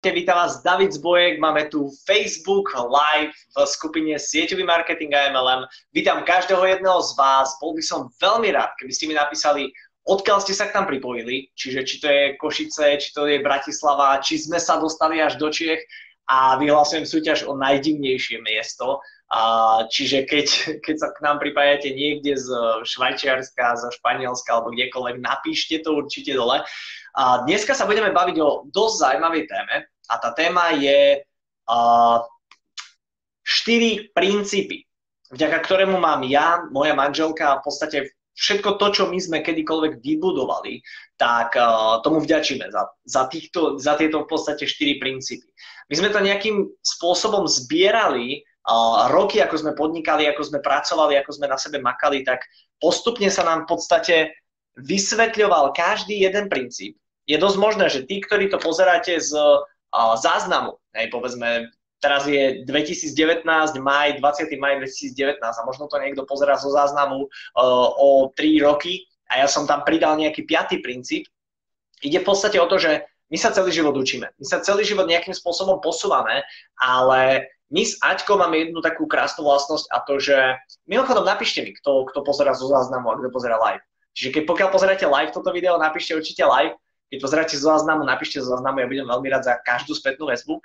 Vítam vás David Zbojek, máme tu Facebook Live v skupine Sieťový marketing a MLM. Vítam každého jedného z vás. Bol by som veľmi rád, keby ste mi napísali, odkiaľ ste sa k nám pripojili, čiže či to je Košice, či to je Bratislava, či sme sa dostali až do Čiech a vyhlasujem súťaž o najdivnejšie miesto. čiže keď, keď sa k nám pripájate niekde z Švajčiarska, zo Španielska alebo kdekoľvek, napíšte to určite dole. A dneska sa budeme baviť o dosť zaujímavej téme a tá téma je uh, štyri princípy, vďaka ktorému mám ja, moja manželka a v podstate všetko to, čo my sme kedykoľvek vybudovali, tak uh, tomu vďačíme za, za, týchto, za tieto v podstate štyri princípy. My sme to nejakým spôsobom zbierali roky, ako sme podnikali, ako sme pracovali, ako sme na sebe makali, tak postupne sa nám v podstate vysvetľoval každý jeden princíp. Je dosť možné, že tí, ktorí to pozeráte z záznamu, hej, povedzme, teraz je 2019, maj, 20. maj 2019 a možno to niekto pozerá zo záznamu uh, o 3 roky a ja som tam pridal nejaký piatý princíp. Ide v podstate o to, že my sa celý život učíme. My sa celý život nejakým spôsobom posúvame, ale my s Aťkou máme jednu takú krásnu vlastnosť a to, že mimochodom napíšte mi, kto, kto pozera zo záznamu a kto pozera live. Čiže keď pokiaľ pozeráte live toto video, napíšte určite live. Keď pozeráte zo záznamu, napíšte zo záznamu, ja budem veľmi rád za každú spätnú väzbu.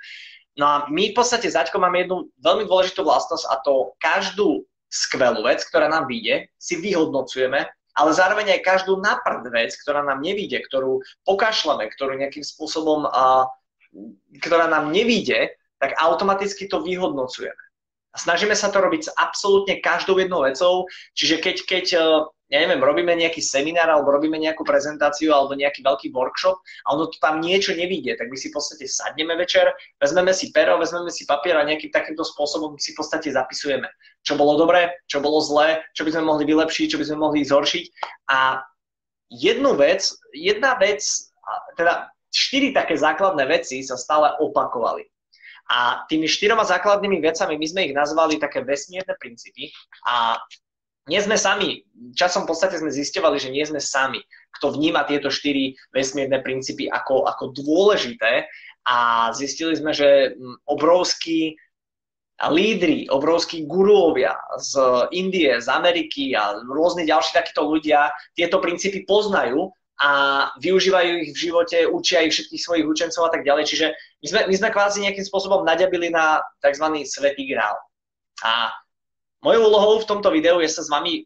No a my v podstate s Aťkou máme jednu veľmi dôležitú vlastnosť a to každú skvelú vec, ktorá nám vyjde, si vyhodnocujeme, ale zároveň aj každú naprd vec, ktorá nám nevíde, ktorú pokašľame, ktorú nejakým spôsobom, uh, ktorá nám nevíde, tak automaticky to vyhodnocujeme. A snažíme sa to robiť s absolútne každou jednou vecou, čiže keď, keď ja neviem, robíme nejaký seminár alebo robíme nejakú prezentáciu alebo nejaký veľký workshop a ono to tam niečo nevidie, tak my si v podstate sadneme večer, vezmeme si pero, vezmeme si papier a nejakým takýmto spôsobom si v podstate zapisujeme, čo bolo dobré, čo bolo zlé, čo by sme mohli vylepšiť, čo by sme mohli zhoršiť. A jednu vec, jedna vec, teda štyri také základné veci sa stále opakovali. A tými štyroma základnými vecami my sme ich nazvali také vesmierne princípy a nie sme sami. Časom v podstate sme zistovali, že nie sme sami, kto vníma tieto štyri vesmírne princípy ako, ako dôležité a zistili sme, že mm, obrovskí lídry, obrovskí guruovia z Indie, z Ameriky a rôzne ďalší takíto ľudia tieto princípy poznajú a využívajú ich v živote, učia ich všetkých svojich učencov a tak ďalej. Čiže my sme, my sme kvázi nejakým spôsobom naďabili na tzv. svetý grál. A Mojou úlohou v tomto videu je sa s vami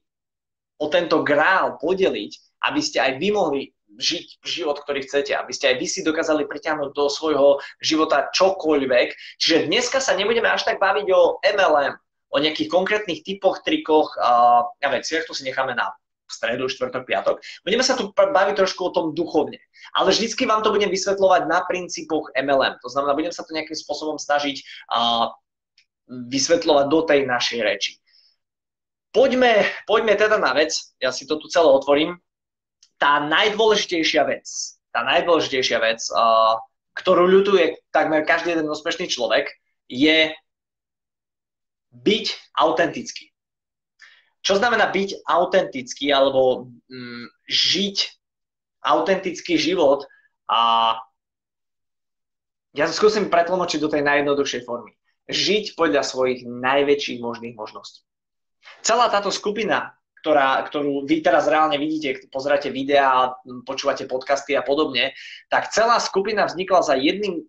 o tento grál podeliť, aby ste aj vy mohli žiť život, ktorý chcete, aby ste aj vy si dokázali priťahnuť do svojho života čokoľvek. Čiže dneska sa nebudeme až tak baviť o MLM, o nejakých konkrétnych typoch, trikoch a, a veciach, to si necháme na stredu, štvrtok, piatok. Budeme sa tu baviť trošku o tom duchovne. Ale vždycky vám to budem vysvetľovať na princípoch MLM. To znamená, budem sa to nejakým spôsobom snažiť uh, vysvetľovať do tej našej reči. Poďme, poďme teda na vec, ja si to tu celé otvorím. Tá najdôležitejšia vec, tá najdôležitejšia vec, uh, ktorú ľutuje takmer každý jeden úspešný človek, je byť autentický. Čo znamená byť autentický alebo mm, žiť autentický život a ja to skúsim pretlmočiť do tej najjednoduchšej formy. Žiť podľa svojich najväčších možných možností. Celá táto skupina, ktorá, ktorú vy teraz reálne vidíte, pozeráte videá, počúvate podcasty a podobne, tak celá skupina vznikla za jedným,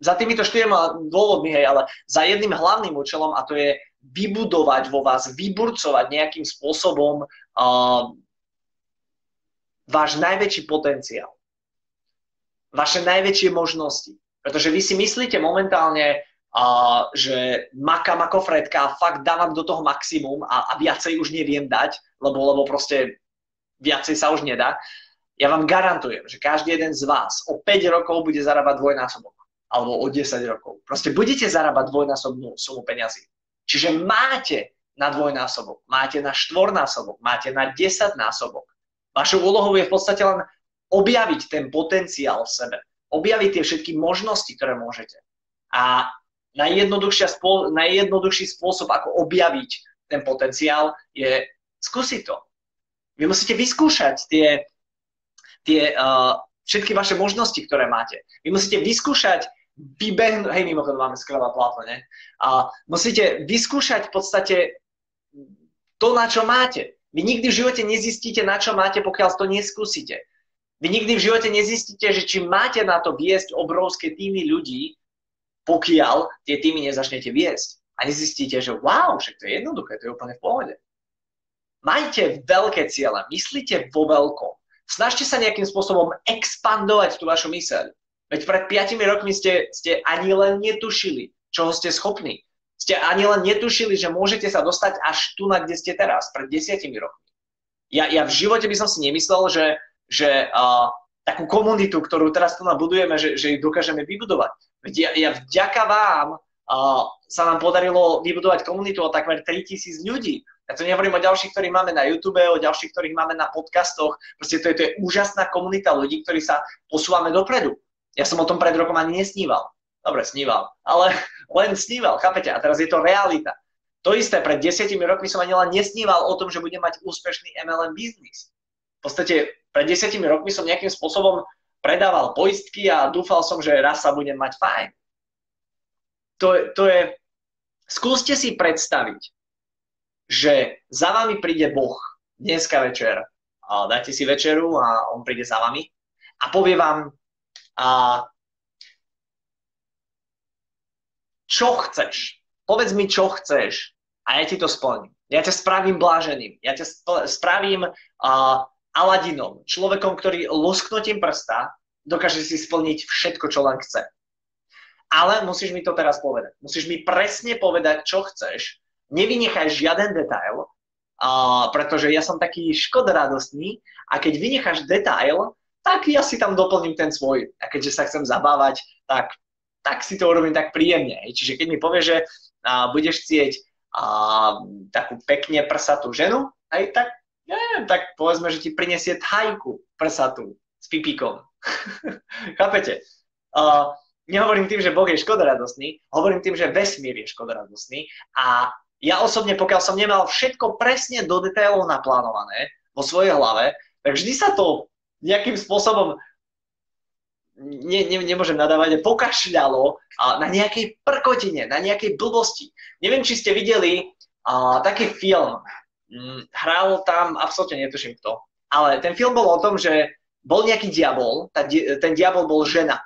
za týmito štyrma dôvodmi, hej, ale za jedným hlavným účelom a to je vybudovať vo vás, vyburcovať nejakým spôsobom uh, váš najväčší potenciál. Vaše najväčšie možnosti. Pretože vy si myslíte momentálne, a že makám ako Fredka fakt dávam do toho maximum a, a viacej už neviem dať, lebo, lebo proste viacej sa už nedá. Ja vám garantujem, že každý jeden z vás o 5 rokov bude zarábať dvojnásobok. Alebo o 10 rokov. Proste budete zarábať dvojnásobnú sumu peňazí. Čiže máte na dvojnásobok, máte na štvornásobok, máte na 10 násobok. Vašou úlohou je v podstate len objaviť ten potenciál v sebe. Objaviť tie všetky možnosti, ktoré môžete. A najjednoduchší spôsob, ako objaviť ten potenciál, je skúsiť to. Vy musíte vyskúšať tie, tie uh, všetky vaše možnosti, ktoré máte. Vy musíte vyskúšať vybehnúť, hej, mimochodom máme skvelá plátno, ne? A musíte vyskúšať v podstate to, na čo máte. Vy nikdy v živote nezistíte, na čo máte, pokiaľ to neskúsite. Vy nikdy v živote nezistíte, že či máte na to viesť obrovské týmy ľudí, pokiaľ tie týmy nezačnete viesť. A nezistíte, že wow, však to je jednoduché, to je úplne v pohode. Majte veľké ciele, myslíte vo veľkom. Snažte sa nejakým spôsobom expandovať tú vašu myseľ. Veď pred 5 rokmi ste, ste ani len netušili, čoho ste schopní. Ste ani len netušili, že môžete sa dostať až tu, na kde ste teraz, pred 10 rokmi. Ja, ja v živote by som si nemyslel, že, že uh, takú komunitu, ktorú teraz tu nabudujeme, že, že ju dokážeme vybudovať. Ja vďaka vám uh, sa nám podarilo vybudovať komunitu o takmer 3000 ľudí. Ja to nehovorím o ďalších, ktorých máme na YouTube, o ďalších, ktorých máme na podcastoch. Proste to je, to je úžasná komunita ľudí, ktorí sa posúvame dopredu. Ja som o tom pred rokom ani nesníval. Dobre, sníval, ale len sníval, chápete? A teraz je to realita. To isté, pred desiatimi rokmi som ani len nesníval o tom, že budem mať úspešný MLM biznis. V podstate pred desiatimi rokmi som nejakým spôsobom predával poistky a dúfal som, že raz sa budem mať fajn. To, to je, skúste si predstaviť, že za vami príde Boh dneska večer. A dáte si večeru a on príde za vami a povie vám, a čo chceš? Povedz mi, čo chceš a ja ti to splním. Ja ťa spravím bláženým. Ja ťa spravím uh, Aladinom, človekom, ktorý lusknutím prsta dokáže si splniť všetko, čo len chce. Ale musíš mi to teraz povedať. Musíš mi presne povedať, čo chceš. Nevynechaj žiaden detail, uh, pretože ja som taký škodoradostný a keď vynecháš detail, tak ja si tam doplním ten svoj. A keďže sa chcem zabávať, tak, tak si to urobím tak príjemne. Čiže keď mi povie, že a, budeš chcieť a, takú pekne prsatú ženu, aj tak, tak povedzme, že ti prinesie thajku prsatú s pipíkom. Chápete? A, nehovorím tým, že Boh je škodoradostný, hovorím tým, že vesmír je škodoradostný a ja osobne, pokiaľ som nemal všetko presne do detailov naplánované vo svojej hlave, tak vždy sa to nejakým spôsobom ne, ne, nemôžem nadávať, pokašľalo na nejakej prkotine, na nejakej blbosti. Neviem, či ste videli a, taký film. Hm, hral tam, absolútne netuším kto, ale ten film bol o tom, že bol nejaký diabol, ten diabol bol žena.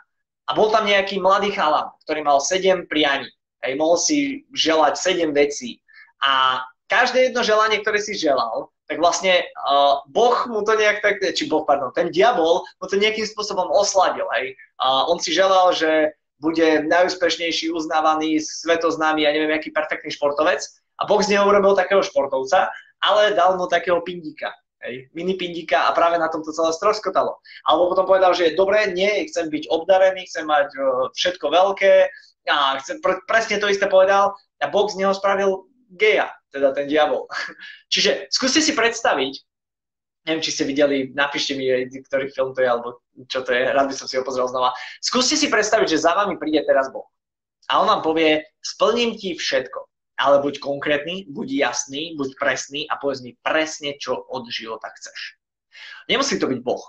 A bol tam nejaký mladý chalan, ktorý mal sedem prianí. Hej, mohol si želať sedem vecí. A každé jedno želanie, ktoré si želal, tak vlastne uh, Boh mu to nejak tak, či Boh, pardon, ten diabol mu to nejakým spôsobom osladil. Hej. Uh, on si želal, že bude najúspešnejší, uznávaný, svetoznámy, ja neviem, aký perfektný športovec. A Boh z neho urobil takého športovca, ale dal mu takého pindíka. Hej, mini pindíka a práve na tom to celé stroskotalo. Alebo potom povedal, že dobre, nie, chcem byť obdarený, chcem mať uh, všetko veľké, a chcem, pre, presne to isté povedal a Boh z neho spravil geja, teda ten diabol. Čiže skúste si predstaviť, neviem, či ste videli, napíšte mi, ktorý film to je, alebo čo to je, rád by som si ho pozrel znova. Skúste si predstaviť, že za vami príde teraz Boh. A on vám povie, splním ti všetko. Ale buď konkrétny, buď jasný, buď presný a povedz mi presne, čo od života chceš. Nemusí to byť Boh,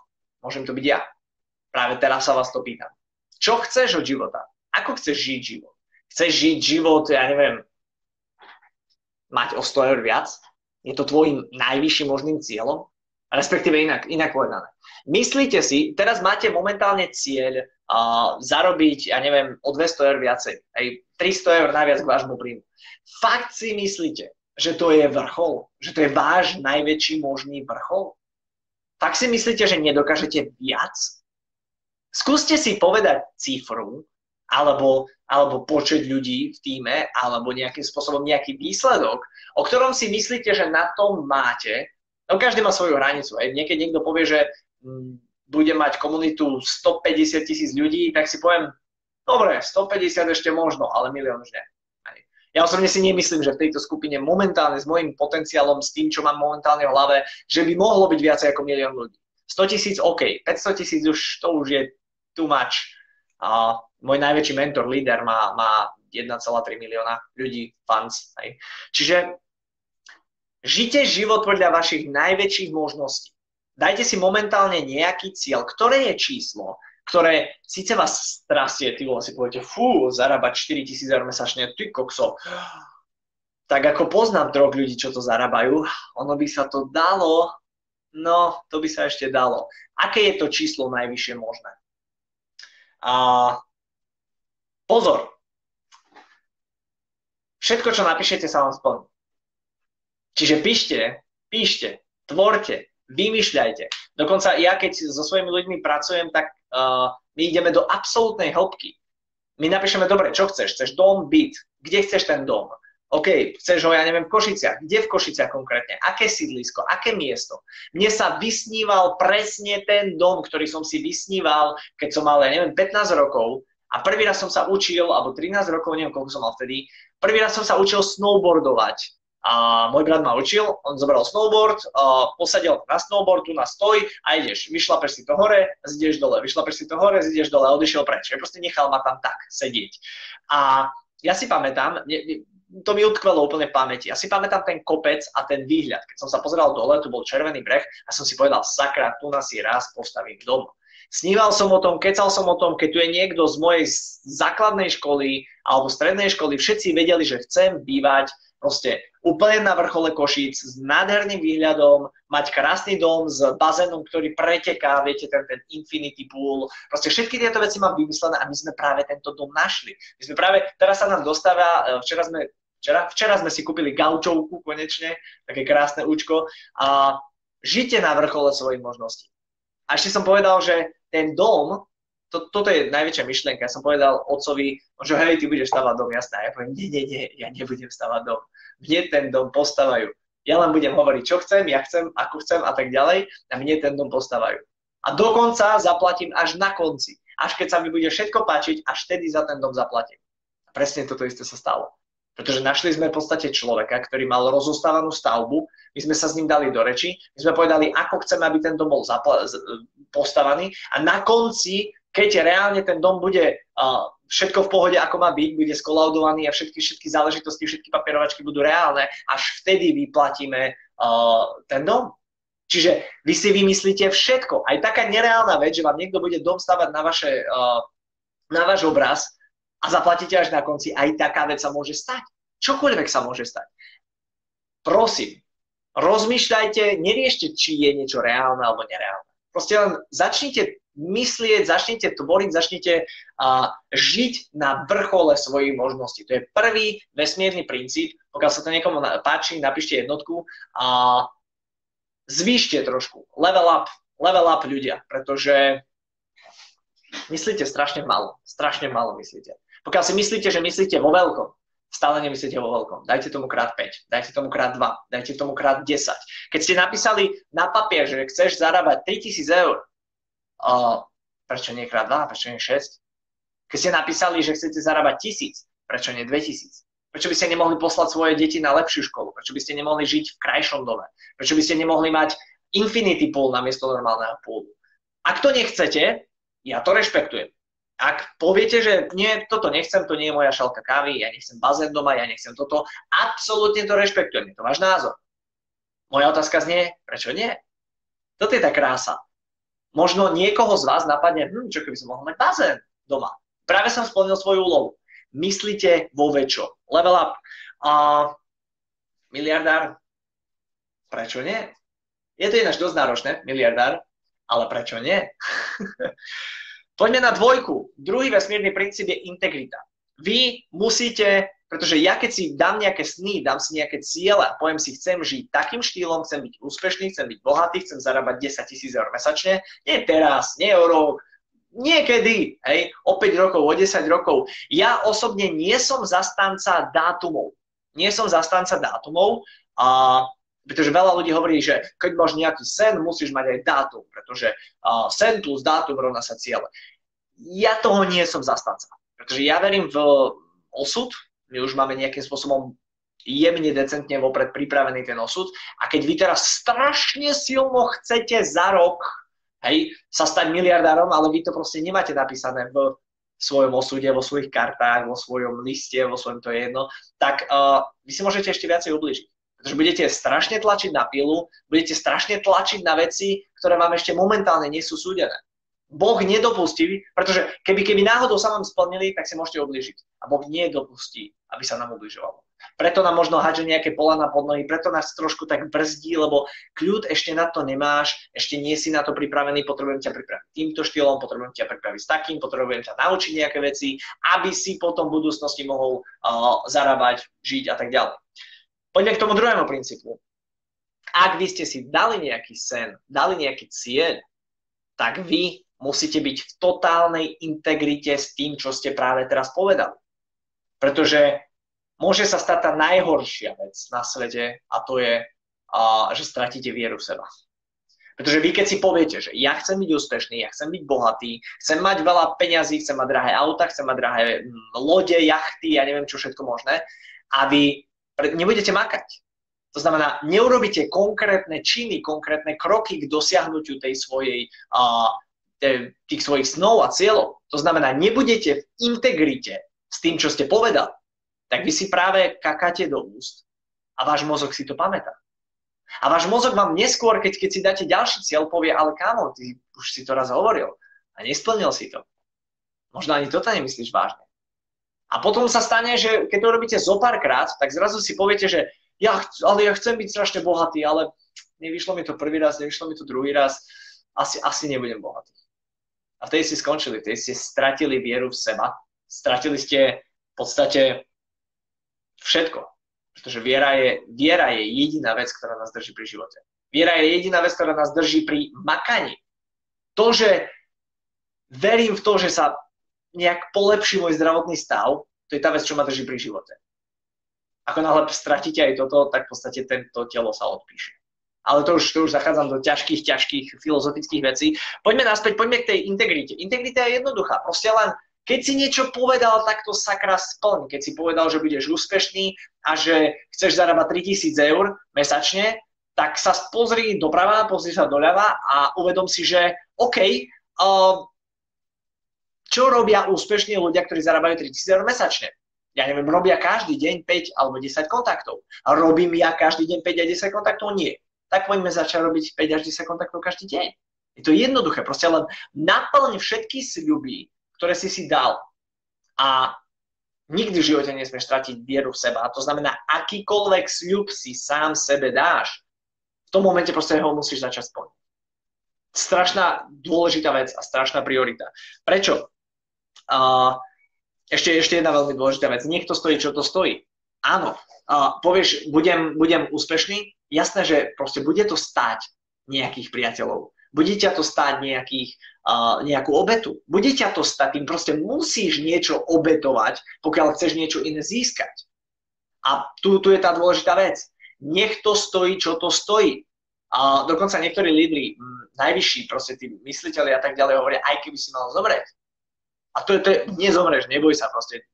môžem to byť ja. Práve teraz sa vás to pýtam. Čo chceš od života? Ako chceš žiť život? Chceš žiť život, ja neviem, mať o 100 eur viac? Je to tvojim najvyšším možným cieľom? Respektíve inak, inak povedané. Myslíte si, teraz máte momentálne cieľ uh, zarobiť, ja neviem, o 200 eur viacej, aj 300 eur naviac k vášmu príjmu. Fakt si myslíte, že to je vrchol? Že to je váš najväčší možný vrchol? Fakt si myslíte, že nedokážete viac? Skúste si povedať cifru, alebo, alebo počet ľudí v týme, alebo nejakým spôsobom nejaký výsledok, o ktorom si myslíte, že na tom máte, no každý má svoju hranicu. Aj niekedy niekto povie, že mm, bude mať komunitu 150 tisíc ľudí, tak si poviem, dobre, 150 ešte možno, ale milión už nie. Ja osobne si nemyslím, že v tejto skupine momentálne s môjim potenciálom, s tým, čo mám momentálne v hlave, že by mohlo byť viacej ako milión ľudí. 100 tisíc OK, 500 tisíc už, to už je too much. A môj najväčší mentor, líder, má, má 1,3 milióna ľudí, fans. Hej. Čiže žite život podľa vašich najväčších možností. Dajte si momentálne nejaký cieľ, ktoré je číslo, ktoré síce vás strasie, ty si poviete, fú, zarábať 4 tisíc eur mesačne, ty kokso. Tak ako poznám troch ľudí, čo to zarábajú, ono by sa to dalo, no, to by sa ešte dalo. Aké je to číslo najvyššie možné? A pozor, všetko, čo napíšete, sa vám splní. Čiže píšte, píšte, tvorte, vymýšľajte. Dokonca ja, keď so svojimi ľuďmi pracujem, tak uh, my ideme do absolútnej hĺbky. My napíšeme, dobre, čo chceš? Chceš dom, byt? Kde chceš ten dom? OK, chceš ho, ja neviem, v Košiciach. Kde v Košiciach konkrétne? Aké sídlisko? Aké miesto? Mne sa vysníval presne ten dom, ktorý som si vysníval, keď som mal, ja neviem, 15 rokov a prvý raz som sa učil, alebo 13 rokov, neviem, koľko som mal vtedy, prvý raz som sa učil snowboardovať. A môj brat ma učil, on zobral snowboard, uh, posadil na snowboard, tu na stoj a ideš. Vyšlapeš si to hore, zideš dole, vyšlapeš si to hore, zideš dole a odišiel preč. Ja proste nechal ma tam tak sedieť. A ja si pamätám, to mi utkvelo úplne v pamäti. Ja si pamätám ten kopec a ten výhľad. Keď som sa pozeral dole, tu bol červený breh a som si povedal, sakra, tu na si raz postavím dom. Sníval som o tom, kecal som o tom, keď tu je niekto z mojej základnej školy alebo strednej školy, všetci vedeli, že chcem bývať proste úplne na vrchole Košíc s nádherným výhľadom, mať krásny dom s bazénom, ktorý preteká, viete, ten, ten infinity pool. Proste všetky tieto veci mám vymyslené a my sme práve tento dom našli. My sme práve, teraz sa nám dostáva, e, včera sme, včera, včera sme si kúpili gaučovku konečne, také krásne účko a žite na vrchole svojich možností. A ešte som povedal, že ten dom to, toto je najväčšia myšlienka. Ja som povedal otcovi, že hej, ty budeš stavať dom, jasné. A ja poviem, nie, nie, nie, ja nebudem stavať dom. Mne ten dom postavajú. Ja len budem hovoriť, čo chcem, ja chcem, ako chcem a tak ďalej a mne ten dom postavajú. A dokonca zaplatím až na konci. Až keď sa mi bude všetko páčiť, až vtedy za ten dom zaplatím. A presne toto isté sa stalo. Pretože našli sme v podstate človeka, ktorý mal rozostávanú stavbu, my sme sa s ním dali do reči, my sme povedali, ako chceme, aby ten dom bol postavaný a na konci keď reálne ten dom bude uh, všetko v pohode, ako má byť, bude skolaudovaný a všetky, všetky záležitosti, všetky papierovačky budú reálne, až vtedy vyplatíme uh, ten dom. Čiže vy si vymyslíte všetko. Aj taká nereálna vec, že vám niekto bude dom stavať na, vaše, na váš obraz a zaplatíte až na konci, aj taká vec sa môže stať. Čokoľvek sa môže stať. Prosím, rozmýšľajte, neriešte, či je niečo reálne alebo nereálne. Proste len začnite myslieť, začnite tvoriť, začnite uh, žiť na vrchole svojich možností. To je prvý vesmírny princíp. Pokiaľ sa to niekomu páči, napíšte jednotku a zvýšte trošku. Level up, level up ľudia, pretože myslíte strašne malo. Strašne malo myslíte. Pokiaľ si myslíte, že myslíte vo veľkom, stále nemyslíte vo veľkom. Dajte tomu krát 5, dajte tomu krát 2, dajte tomu krát 10. Keď ste napísali na papier, že chceš zarábať 3000 eur, uh, prečo nie krát 2, prečo nie 6? Keď ste napísali, že chcete zarábať tisíc, prečo nie 2000? Prečo by ste nemohli poslať svoje deti na lepšiu školu? Prečo by ste nemohli žiť v krajšom dome? Prečo by ste nemohli mať infinity pool namiesto normálneho poolu? Ak to nechcete, ja to rešpektujem. Ak poviete, že nie, toto nechcem, to nie je moja šalka kávy, ja nechcem bazén doma, ja nechcem toto, absolútne to rešpektujem, je to váš názor. Moja otázka znie, prečo nie? Toto je tá krása možno niekoho z vás napadne, hm, čo keby som mohol mať bazén doma. Práve som splnil svoju úlohu. Myslíte vo väčšo. Level up. A miliardár, prečo nie? Je to ináč dosť náročné, miliardár, ale prečo nie? Poďme na dvojku. Druhý vesmírny princíp je integrita. Vy musíte pretože ja keď si dám nejaké sny, dám si nejaké ciele a poviem si, chcem žiť takým štýlom, chcem byť úspešný, chcem byť bohatý, chcem zarábať 10 tisíc eur mesačne, nie teraz, nie o rok, niekedy, hej, o 5 rokov, o 10 rokov. Ja osobne nie som zastanca dátumov. Nie som zastanca dátumov, a, pretože veľa ľudí hovorí, že keď máš nejaký sen, musíš mať aj dátum, pretože a, sen plus dátum rovná sa ciele. Ja toho nie som zastanca, pretože ja verím v osud, my už máme nejakým spôsobom jemne, decentne vopred pripravený ten osud. A keď vy teraz strašne silno chcete za rok hej, sa stať miliardárom, ale vy to proste nemáte napísané v svojom osude, vo svojich kartách, vo svojom liste, vo svojom to je jedno, tak uh, vy si môžete ešte viacej ubližiť. Pretože budete strašne tlačiť na pilu, budete strašne tlačiť na veci, ktoré vám ešte momentálne nie sú súdené. Boh nedopustí, pretože keby, keby náhodou sa vám splnili, tak si môžete obližiť. A Boh nedopustí, aby sa nám obližovalo. Preto nám možno hádže nejaké pola na podnohy, preto nás trošku tak brzdí, lebo kľud ešte na to nemáš, ešte nie si na to pripravený, potrebujem ťa pripraviť týmto štýlom, potrebujem ťa pripraviť s takým, potrebujem ťa naučiť nejaké veci, aby si potom v budúcnosti mohol uh, zarábať, žiť a tak ďalej. Poďme k tomu druhému princípu. Ak vy ste si dali nejaký sen, dali nejaký cieľ, tak vy musíte byť v totálnej integrite s tým, čo ste práve teraz povedali. Pretože môže sa stať tá najhoršia vec na svete a to je, že stratíte vieru v seba. Pretože vy keď si poviete, že ja chcem byť úspešný, ja chcem byť bohatý, chcem mať veľa peňazí, chcem mať drahé auta, chcem mať drahé mm, lode, jachty, ja neviem čo všetko možné, a vy nebudete makať. To znamená, neurobíte konkrétne činy, konkrétne kroky k dosiahnutiu tej svojej tých svojich snov a cieľov, to znamená, nebudete v integrite s tým, čo ste povedali, tak vy si práve kakáte do úst a váš mozog si to pamätá. A váš mozog vám neskôr, keď, keď si dáte ďalší cieľ, povie, ale kámo, ty už si to raz hovoril a nesplnil si to. Možno ani toto nemyslíš vážne. A potom sa stane, že keď to robíte zo párkrát, tak zrazu si poviete, že ja, ale ja chcem byť strašne bohatý, ale nevyšlo mi to prvý raz, nevyšlo mi to druhý raz, asi, asi nebudem bohatý. A vtedy ste skončili, vtedy ste stratili vieru v seba, stratili ste v podstate všetko. Pretože viera je, viera je jediná vec, ktorá nás drží pri živote. Viera je jediná vec, ktorá nás drží pri makaní. To, že verím v to, že sa nejak polepší môj zdravotný stav, to je tá vec, čo ma drží pri živote. Ako náhle stratíte aj toto, tak v podstate tento telo sa odpíše ale to už, to už zachádzam do ťažkých, ťažkých filozofických vecí. Poďme naspäť, poďme k tej integrite. Integrita je jednoduchá, proste len keď si niečo povedal, tak to sakra splň. Keď si povedal, že budeš úspešný a že chceš zarábať 3000 eur mesačne, tak sa pozri doprava, pozri sa doľava a uvedom si, že OK, uh, čo robia úspešní ľudia, ktorí zarábajú 3000 eur mesačne? Ja neviem, robia každý deň 5 alebo 10 kontaktov. A robím ja každý deň 5 a 10 kontaktov? Nie tak poďme začať robiť 5 až 10 kontaktov každý deň. Je to jednoduché, proste len naplň všetky sľuby, ktoré si si dal. A nikdy v živote nesmieš stratiť vieru v seba. A to znamená, akýkoľvek sľub si sám sebe dáš, v tom momente proste ho musíš začať splniť. Strašná dôležitá vec a strašná priorita. Prečo? Uh, ešte, ešte jedna veľmi dôležitá vec. Niekto stojí, čo to stojí. Áno, uh, povieš, budem, budem úspešný, jasné, že proste bude to stáť nejakých priateľov. Bude ťa to stáť nejakých, uh, nejakú obetu. Bude ťa to stáť, tým proste musíš niečo obetovať, pokiaľ chceš niečo iné získať. A tu, tu je tá dôležitá vec. Nech to stojí, čo to stojí. A dokonca niektorí lídry, najvyšší, proste tí mysliteľi a tak ďalej hovoria, aj keby si mal zomrieť. A to je, to je nezomreš, neboj sa proste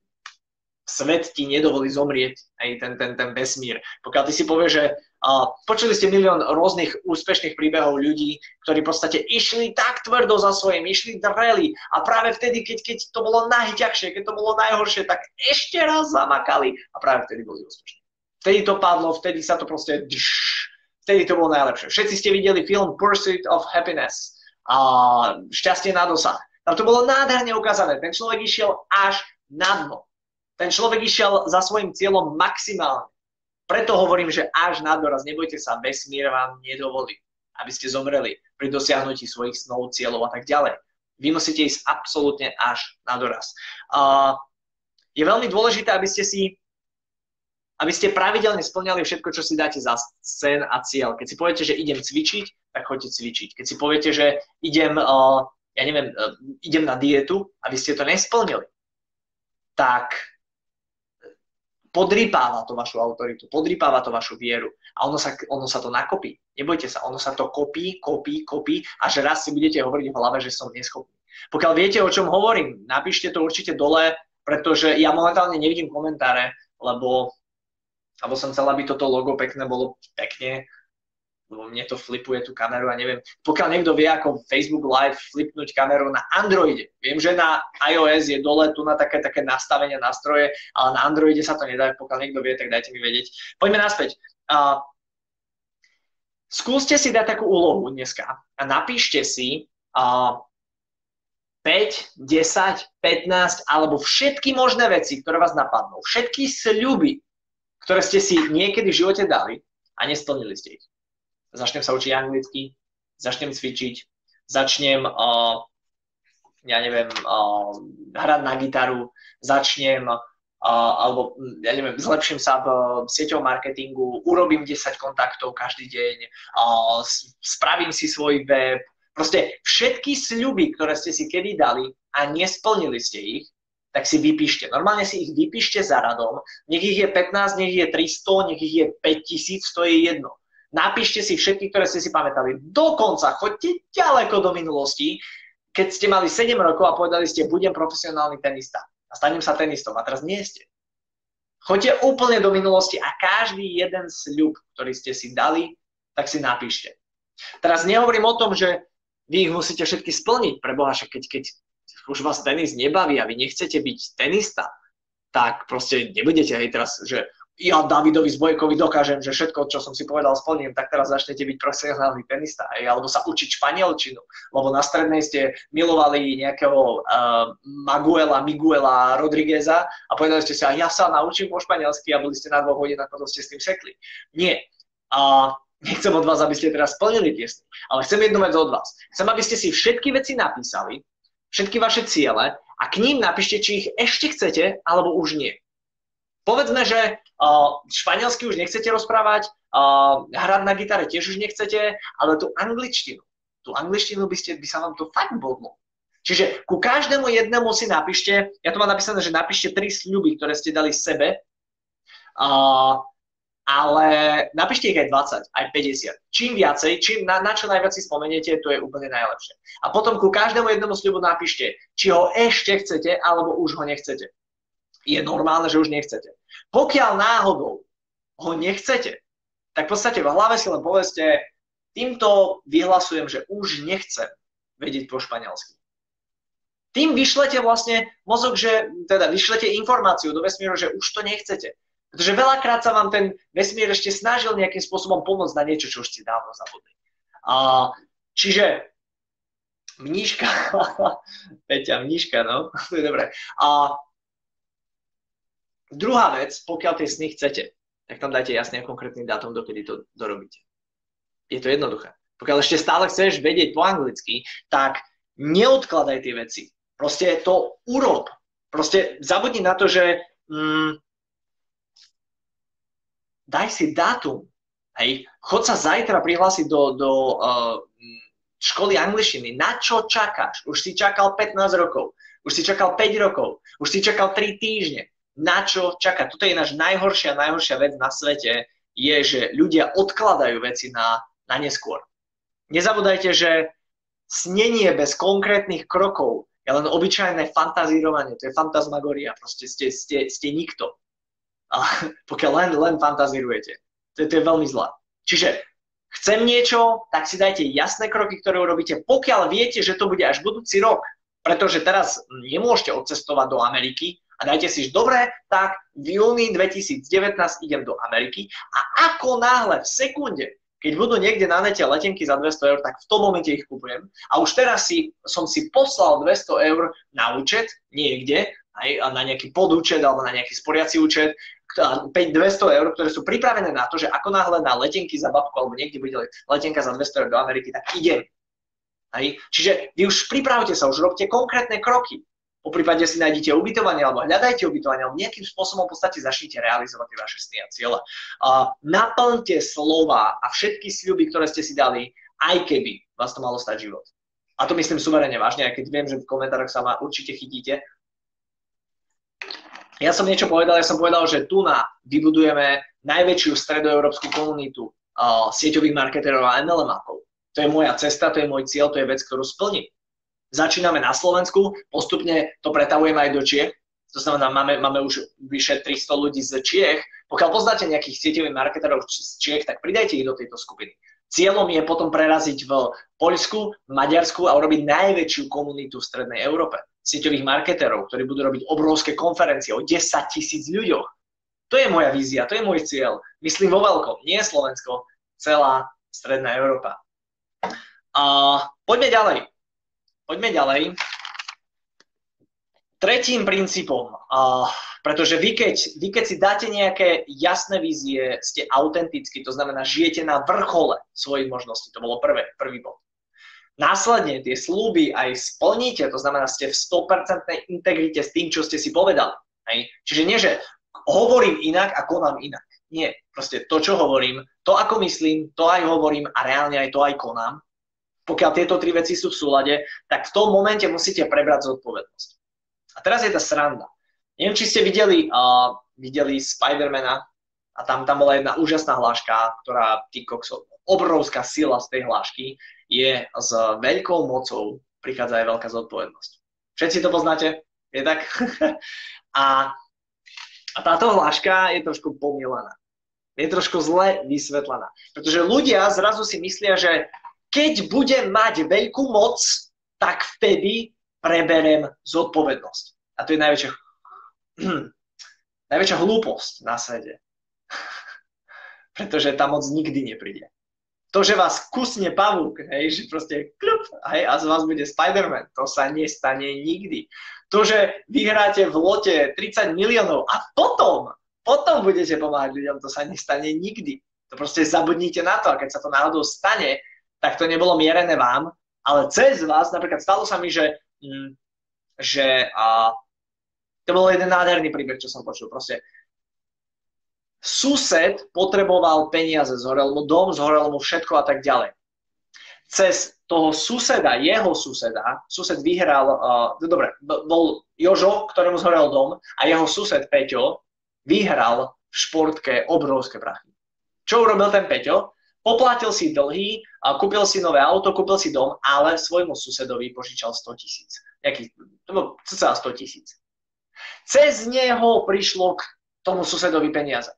svet ti nedovolí zomrieť, aj ten, ten, ten vesmír. Pokiaľ ty si povieš, že uh, počuli ste milión rôznych úspešných príbehov ľudí, ktorí v podstate išli tak tvrdo za svojím, išli dreli a práve vtedy, keď, keď to bolo najťažšie, keď to bolo najhoršie, tak ešte raz zamakali a práve vtedy boli úspešní. Vtedy to padlo, vtedy sa to proste... Vtedy to bolo najlepšie. Všetci ste videli film Pursuit of Happiness. A šťastie na dosah. Tam to bolo nádherne ukázané. Ten človek išiel až na dno ten človek išiel za svojim cieľom maximálne. Preto hovorím, že až na doraz, nebojte sa, vesmír vám nedovolí, aby ste zomreli pri dosiahnutí svojich snov, cieľov a tak ďalej. Vy musíte ísť absolútne až na doraz. Uh, je veľmi dôležité, aby ste si aby ste pravidelne splňali všetko, čo si dáte za sen a cieľ. Keď si poviete, že idem cvičiť, tak choďte cvičiť. Keď si poviete, že idem, uh, ja neviem, uh, idem na dietu, aby ste to nesplnili, tak podrýpáva to vašu autoritu, podrýpáva to vašu vieru a ono sa, ono sa to nakopí. Nebojte sa, ono sa to kopí, kopí, kopí, až raz si budete hovoriť v hlave, že som neschopný. Pokiaľ viete, o čom hovorím, napíšte to určite dole, pretože ja momentálne nevidím komentáre, lebo, lebo som chcel, aby toto logo pekné bolo pekne lebo mne to flipuje tú kameru a neviem. Pokiaľ niekto vie, ako Facebook Live flipnúť kameru na Androide. Viem, že na iOS je dole tu na také, také nastavenia nástroje, ale na Androide sa to nedá. Pokiaľ niekto vie, tak dajte mi vedieť. Poďme naspäť. Uh, skúste si dať takú úlohu dneska a napíšte si, uh, 5, 10, 15 alebo všetky možné veci, ktoré vás napadnú, všetky sľuby, ktoré ste si niekedy v živote dali a nesplnili ste ich. Začnem sa učiť anglicky, začnem cvičiť, začnem, uh, ja neviem, uh, hrať na gitaru, začnem, uh, alebo ja neviem, zlepším sa v sieťovom marketingu, urobím 10 kontaktov každý deň, uh, spravím si svoj web, Proste všetky sľuby, ktoré ste si kedy dali a nesplnili ste ich, tak si vypíšte. Normálne si ich vypíšte za radom. Nech ich je 15, nech je 300, nech ich je 5000, to je jedno. Napíšte si všetky, ktoré ste si pamätali. Dokonca choďte ďaleko do minulosti, keď ste mali 7 rokov a povedali ste, budem profesionálny tenista a stanem sa tenistom a teraz nie ste. Choďte úplne do minulosti a každý jeden sľub, ktorý ste si dali, tak si napíšte. Teraz nehovorím o tom, že vy ich musíte všetky splniť. Pre Boha, keď, keď už vás tenis nebaví a vy nechcete byť tenista, tak proste nebudete aj teraz, že ja Davidovi Zbojkovi dokážem, že všetko, čo som si povedal, splním, tak teraz začnete byť profesionálny tenista, aj, alebo sa učiť španielčinu, lebo na strednej ste milovali nejakého uh, Maguela, Miguela Rodrigueza a povedali ste si, a ja sa naučím po španielsky a boli ste na dvoch hodinách, potom ste s tým sekli. Nie. Uh, Nechcem od vás, aby ste teraz splnili piesne, ale chcem jednu vec od vás. Chcem, aby ste si všetky veci napísali, všetky vaše ciele a k ním napíšte, či ich ešte chcete, alebo už nie. Povedzme, že uh, španielsky už nechcete rozprávať, uh, hrať na gitare tiež už nechcete, ale tú angličtinu, tú angličtinu by, ste, by sa vám to fakt bodlo. Čiže ku každému jednému si napíšte, ja to mám napísané, že napíšte tri sľuby, ktoré ste dali sebe, uh, ale napíšte ich aj 20, aj 50. Čím viacej, čím na, na čo najviac si spomeniete, to je úplne najlepšie. A potom ku každému jednému sľubu napíšte, či ho ešte chcete, alebo už ho nechcete. Je normálne, že už nechcete. Pokiaľ náhodou ho nechcete, tak v podstate v hlave si len povedzte, týmto vyhlasujem, že už nechcem vedieť po španielsky. Tým vyšlete vlastne mozog, že teda vyšlete informáciu do vesmíru, že už to nechcete. Pretože veľakrát sa vám ten vesmír ešte snažil nejakým spôsobom pomôcť na niečo, čo už ste dávno zabudli. A, čiže mníška, Peťa, mníška, no, to je dobré. A druhá vec, pokiaľ tie sny chcete, tak tam dajte jasný a konkrétny dátum, dokedy to dorobíte. Je to jednoduché. Pokiaľ ešte stále chceš vedieť po anglicky, tak neodkladaj tie veci. Proste to urob. Proste zabudni na to, že mm, daj si dátum. Hej, chod sa zajtra prihlásiť do, do uh, školy angličtiny. Na čo čakáš? Už si čakal 15 rokov, už si čakal 5 rokov, už si čakal 3 týždne. Na čo čakať? Toto je náš najhoršia, najhoršia vec na svete, je, že ľudia odkladajú veci na, na neskôr. Nezabúdajte, že snenie bez konkrétnych krokov je len obyčajné fantazírovanie, to je fantasmagoria, proste ste, ste, ste nikto a pokiaľ len, len fantazírujete. To, to je veľmi zlé. Čiže chcem niečo, tak si dajte jasné kroky, ktoré urobíte, pokiaľ viete, že to bude až budúci rok. Pretože teraz nemôžete odcestovať do Ameriky a dajte si, že dobre, tak v júni 2019 idem do Ameriky a ako náhle v sekunde, keď budú niekde na nete letenky za 200 eur, tak v tom momente ich kupujem. A už teraz si, som si poslal 200 eur na účet niekde, aj na nejaký podúčet alebo na nejaký sporiaci účet 200 eur, ktoré sú pripravené na to, že ako náhle na letenky za babku alebo niekde bude letenka za 200 eur do Ameriky, tak idem. Hej. Čiže vy už pripravte sa, už robte konkrétne kroky. Po prípade si nájdete ubytovanie alebo hľadajte ubytovanie alebo nejakým spôsobom v podstate začnite realizovať tie vaše sny a cieľe. Uh, naplňte slova a všetky sľuby, ktoré ste si dali, aj keby vás to malo stať život. A to myslím suverene vážne, aj keď viem, že v komentároch sa ma určite chytíte, ja som niečo povedal, ja som povedal, že tu na vybudujeme najväčšiu stredoeurópsku komunitu uh, sieťových marketerov a MLM-ákov. To je moja cesta, to je môj cieľ, to je vec, ktorú splním. Začíname na Slovensku, postupne to pretavujeme aj do Čiech, to znamená, máme, máme už vyše 300 ľudí z Čiech. Pokiaľ poznáte nejakých sieťových marketerov z Čiech, tak pridajte ich do tejto skupiny. Cieľom je potom preraziť v Poľsku, Maďarsku a urobiť najväčšiu komunitu v Strednej Európe sieťových marketerov, ktorí budú robiť obrovské konferencie o 10 tisíc ľuďoch. To je moja vízia, to je môj cieľ. Myslím vo veľkom, nie Slovensko, celá Stredná Európa. A poďme ďalej. Poďme ďalej. Tretím princípom, pretože vy keď, vy keď si dáte nejaké jasné vízie, ste autentickí, to znamená, žijete na vrchole svojich možností, to bolo prvé, prvý bod. Následne tie slúby aj splníte, to znamená, ste v 100% integrite s tým, čo ste si povedali. Hej? Čiže nie, že hovorím inak a konám inak. Nie, proste to, čo hovorím, to, ako myslím, to aj hovorím a reálne aj to aj konám. Pokiaľ tieto tri veci sú v súlade, tak v tom momente musíte prebrať zodpovednosť. A teraz je tá sranda. Neviem, či ste videli, uh, videli Spidermana a tam, tam bola jedna úžasná hláška, ktorá, obrovská sila z tej hlášky je s veľkou mocou prichádza aj veľká zodpovednosť. Všetci to poznáte? Je tak? a, a táto hláška je trošku pomielaná. Je trošku zle vysvetlená. Pretože ľudia zrazu si myslia, že keď budem mať veľkú moc, tak vtedy preberem zodpovednosť. A to je najväčšia, najväčšia hlúposť na svete. Pretože tá moc nikdy nepríde. To, že vás kusne pavúk, hej, že proste kľup, hej, a z vás bude Spider-Man, to sa nestane nikdy. To, že vyhráte v lote 30 miliónov a potom, potom budete pomáhať ľuďom, to sa nestane nikdy. To proste zabudnite na to a keď sa to náhodou stane, tak to nebolo mierené vám, ale cez vás, napríklad stalo sa mi, že Mm, že a, to bol jeden nádherný príbeh, čo som počul. Proste sused potreboval peniaze, zhorel mu dom, zhorel mu všetko a tak ďalej. Cez toho suseda, jeho suseda, sused vyhral, uh, dobre, bol Jožo, ktorému zhorel dom a jeho sused Peťo vyhral v športke obrovské prachy. Čo urobil ten Peťo? Poplatil si dlhy, kúpil si nové auto, kúpil si dom, ale svojmu susedovi požičal 100 tisíc. bolo cca 100 tisíc. Cez neho prišlo k tomu susedovi peniaze.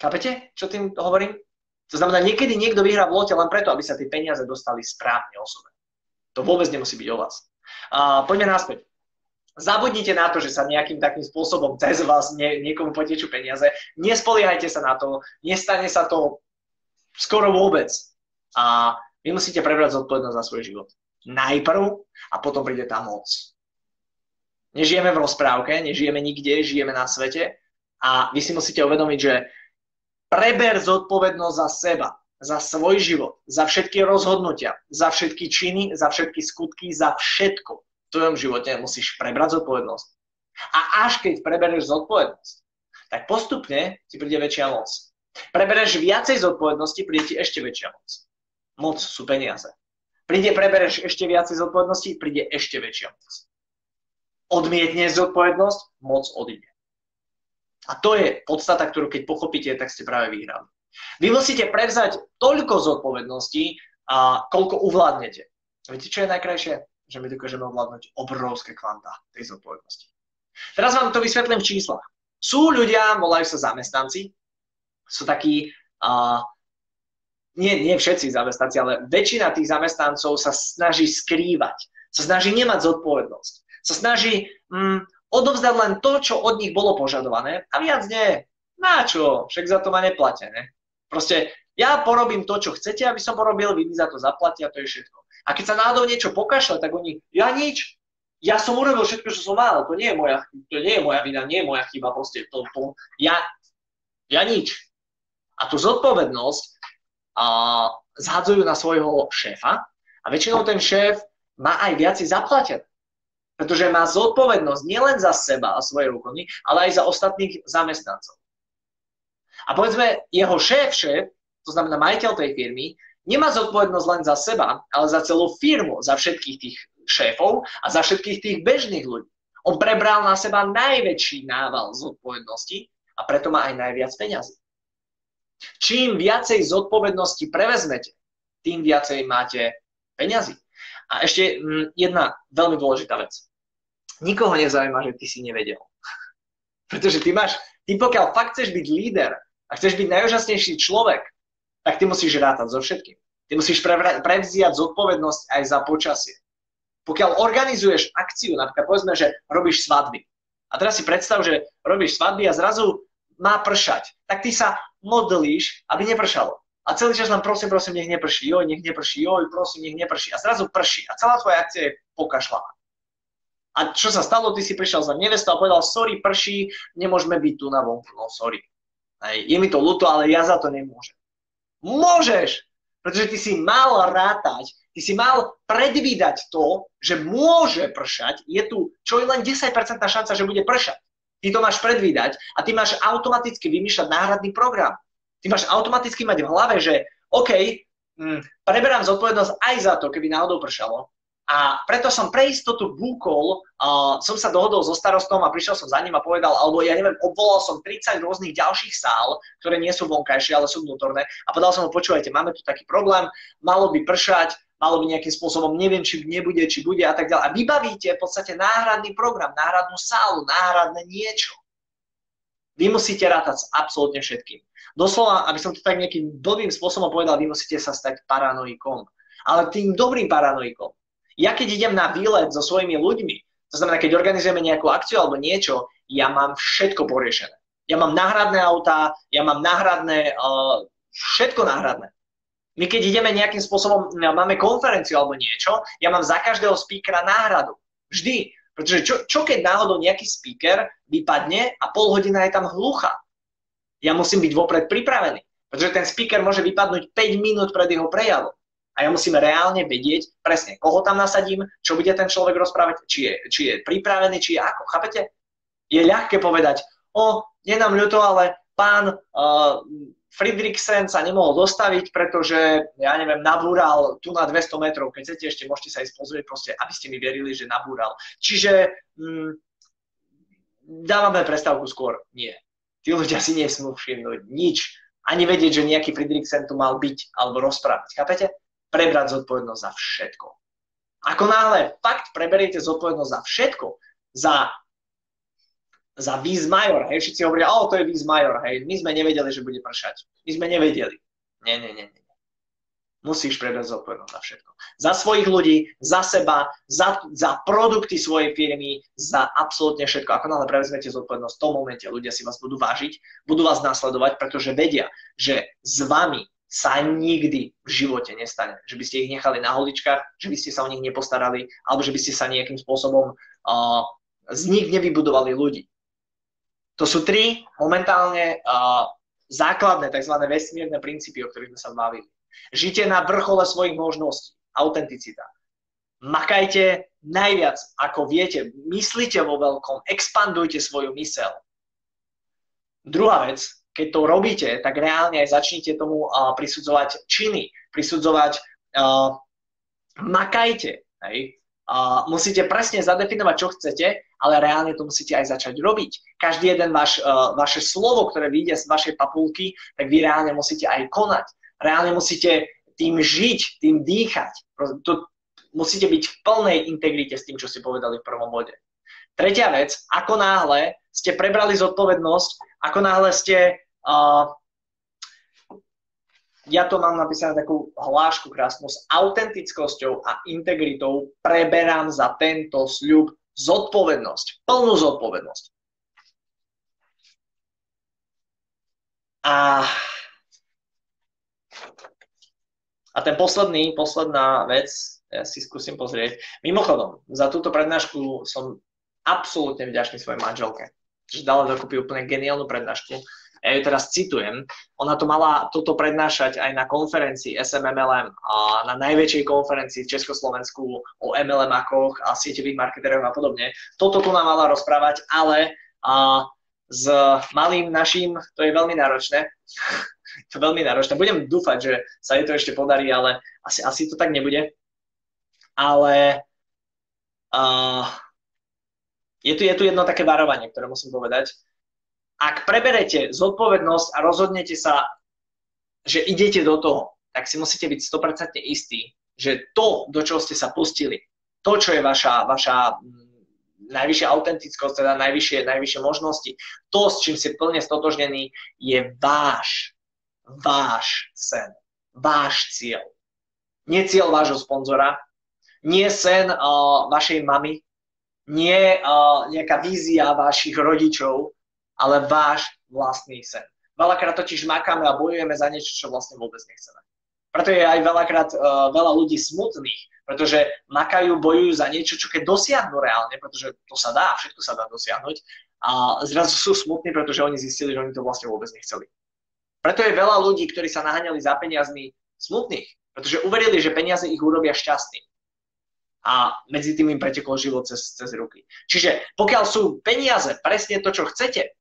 Chápete, čo tým hovorím? To znamená, niekedy niekto vyhrá v lote len preto, aby sa tie peniaze dostali správne osobe. To vôbec nemusí byť o vás. Uh, poďme naspäť. Zabudnite na to, že sa nejakým takým spôsobom cez vás nie, niekomu potečú peniaze. Nespoliehajte sa na to. Nestane sa to skoro vôbec. A vy musíte prebrať zodpovednosť za svoj život. Najprv a potom príde tá moc. Nežijeme v rozprávke, nežijeme nikde, žijeme na svete a vy si musíte uvedomiť, že preber zodpovednosť za seba, za svoj život, za všetky rozhodnutia, za všetky činy, za všetky skutky, za všetko v tvojom živote musíš prebrať zodpovednosť. A až keď prebereš zodpovednosť, tak postupne ti príde väčšia moc. Prebereš viacej zodpovednosti, príde ti ešte väčšia moc. Moc sú peniaze. Príde, prebereš ešte viacej zodpovednosti, príde ešte väčšia moc. Odmietneš zodpovednosť, moc odíde. A to je podstata, ktorú keď pochopíte, tak ste práve vyhrali. Vy musíte prevzať toľko zodpovedností, a koľko uvládnete. Viete, čo je najkrajšie? Že my dokážeme ovládnuť obrovské kvanta tej zodpovednosti. Teraz vám to vysvetlím v číslach. Sú ľudia, volajú sa zamestnanci, sú takí, uh, nie, nie všetci zamestnanci, ale väčšina tých zamestnancov sa snaží skrývať, sa snaží nemať zodpovednosť, sa snaží mm, odovzdať len to, čo od nich bolo požadované a viac nie. Na čo? Však za to ma neplatia, ne? Proste ja porobím to, čo chcete, aby som porobil, vy mi za to zaplatia, to je všetko. A keď sa náhodou niečo pokašle, tak oni, ja nič, ja som urobil všetko, čo som mal, to nie je moja, to nie je moja vina, nie je moja chyba, proste to, to ja, ja nič a tú zodpovednosť a, zhadzujú na svojho šéfa a väčšinou ten šéf má aj viacej zaplatené. Pretože má zodpovednosť nielen za seba a svoje úkony, ale aj za ostatných zamestnancov. A povedzme, jeho šéf, šéf, to znamená majiteľ tej firmy, nemá zodpovednosť len za seba, ale za celú firmu, za všetkých tých šéfov a za všetkých tých bežných ľudí. On prebral na seba najväčší nával zodpovednosti a preto má aj najviac peňazí. Čím viacej zodpovednosti prevezmete, tým viacej máte peňazí. A ešte mm, jedna veľmi dôležitá vec. Nikoho nezaujíma, že ty si nevedel. Pretože ty máš, ty pokiaľ fakt chceš byť líder a chceš byť najúžasnejší človek, tak ty musíš rátať so všetkým. Ty musíš prevziať zodpovednosť aj za počasie. Pokiaľ organizuješ akciu, napríklad povedzme, že robíš svadby. A teraz si predstav, že robíš svadby a zrazu má pršať. Tak ty sa modlíš, aby nepršalo. A celý čas len prosím, prosím, nech neprší, joj, nech neprší, joj, prosím, nech neprší. A zrazu prší. A celá tvoja akcia je pokašľaná. A čo sa stalo? Ty si prišiel za nevestou a povedal, sorry, prší, nemôžeme byť tu na vonku. No sorry. Hej, je mi to ľúto, ale ja za to nemôžem. Môžeš, pretože ty si mal rátať, ty si mal predvídať to, že môže pršať, je tu čo je len 10% šanca, že bude pršať. Ty to máš predvídať a ty máš automaticky vymýšľať náhradný program. Ty máš automaticky mať v hlave, že OK, hm, preberám zodpovednosť aj za to, keby náhodou pršalo. A preto som pre istotu búkol, uh, som sa dohodol so starostom a prišiel som za ním a povedal, alebo ja neviem, obvolal som 30 rôznych ďalších sál, ktoré nie sú vonkajšie, ale sú vnútorné. A povedal som mu, počúvajte, máme tu taký problém, malo by pršať, malo by nejakým spôsobom, neviem, či nebude, či bude a tak ďalej. A vybavíte v podstate náhradný program, náhradnú sálu, náhradné niečo. Vy musíte rátať s absolútne všetkým. Doslova, aby som to tak nejakým dobrým spôsobom povedal, vy musíte sa stať paranoikom. Ale tým dobrým paranoikom. Ja keď idem na výlet so svojimi ľuďmi, to znamená, keď organizujeme nejakú akciu alebo niečo, ja mám všetko poriešené. Ja mám náhradné autá, ja mám náhradné, uh, všetko náhradné. My keď ideme nejakým spôsobom, máme konferenciu alebo niečo, ja mám za každého speakera náhradu. Vždy. Pretože čo, čo keď náhodou nejaký speaker vypadne a pol hodina je tam hlucha? ja musím byť vopred pripravený. Pretože ten speaker môže vypadnúť 5 minút pred jeho prejavom. A ja musím reálne vedieť presne, koho tam nasadím, čo bude ten človek rozprávať, či je, či je pripravený, či je ako. Chápete? Je ľahké povedať, o, nie nám ľúto, ale pán uh, Friedrichsen sa nemohol dostaviť, pretože, ja neviem, nabúral tu na 200 metrov. Keď chcete, ešte môžete sa ísť pozrieť, proste, aby ste mi verili, že nabúral. Čiže mm, dávame prestávku skôr. Nie tí ľudia si nesmú všimnúť nič, ani vedieť, že nejaký Friedrichsen tu mal byť alebo rozprávať. Chápete? Prebrať zodpovednosť za všetko. Ako náhle fakt preberiete zodpovednosť za všetko, za, za vis major, hej, všetci hovoria, o, to je vis major, hej, my sme nevedeli, že bude pršať. My sme nevedeli. Nie, nie, nie, nie musíš prebrať zodpovednosť za všetko. Za svojich ľudí, za seba, za, za produkty svojej firmy, za absolútne všetko. Ako náhle prevezmete zodpovednosť, v tom momente ľudia si vás budú vážiť, budú vás nasledovať, pretože vedia, že s vami sa nikdy v živote nestane, že by ste ich nechali na holičkách, že by ste sa o nich nepostarali, alebo že by ste sa nejakým spôsobom uh, z nich nevybudovali ľudí. To sú tri momentálne uh, základné tzv. vesmírne princípy, o ktorých sme sa bavili. Žite na vrchole svojich možností. Autenticita. Makajte najviac, ako viete. Myslite vo veľkom. Expandujte svoju mysel. Druhá vec, keď to robíte, tak reálne aj začnite tomu uh, prisudzovať činy, prisudzovať uh, makajte. Hej? Uh, musíte presne zadefinovať, čo chcete, ale reálne to musíte aj začať robiť. Každý jeden váš, uh, vaše slovo, ktoré vyjde z vašej papulky, tak vy reálne musíte aj konať reálne musíte tým žiť, tým dýchať. To, musíte byť v plnej integrite s tým, čo ste povedali v prvom bode. Tretia vec, ako náhle ste prebrali zodpovednosť, ako náhle ste... Uh, ja to mám napísané takú hlášku krásnu, s autentickosťou a integritou preberám za tento sľub zodpovednosť, plnú zodpovednosť. A a ten posledný, posledná vec, ja si skúsim pozrieť. Mimochodom, za túto prednášku som absolútne vďačný svojej manželke, že dala dokopy úplne geniálnu prednášku. Ja ju teraz citujem. Ona to mala toto prednášať aj na konferencii SMMLM, a na najväčšej konferencii v Československu o MLM-akoch a sieťových marketeroch a podobne. Toto tu nám mala rozprávať, ale a, s malým naším to je veľmi náročné to veľmi náročné. Budem dúfať, že sa jej to ešte podarí, ale asi, asi to tak nebude. Ale uh, je, tu, je tu jedno také varovanie, ktoré musím povedať. Ak preberete zodpovednosť a rozhodnete sa, že idete do toho, tak si musíte byť 100% istí, že to, do čoho ste sa pustili, to, čo je vaša, vaša mm, najvyššia autentickosť, teda najvyššie, najvyššie možnosti, to, s čím ste plne stotožnený, je váš váš sen, váš cieľ. Nie cieľ vášho sponzora, nie sen uh, vašej mamy, nie uh, nejaká vízia vašich rodičov, ale váš vlastný sen. Veľakrát totiž makáme a bojujeme za niečo, čo vlastne vôbec nechceme. Preto je aj veľakrát uh, veľa ľudí smutných, pretože makajú, bojujú za niečo, čo keď dosiahnu reálne, pretože to sa dá, všetko sa dá dosiahnuť, a zrazu sú smutní, pretože oni zistili, že oni to vlastne vôbec nechceli. Preto je veľa ľudí, ktorí sa naháňali za peniazmi smutných, pretože uverili, že peniaze ich urobia šťastným. A medzi tým im pretekol život cez, cez ruky. Čiže pokiaľ sú peniaze presne to, čo chcete,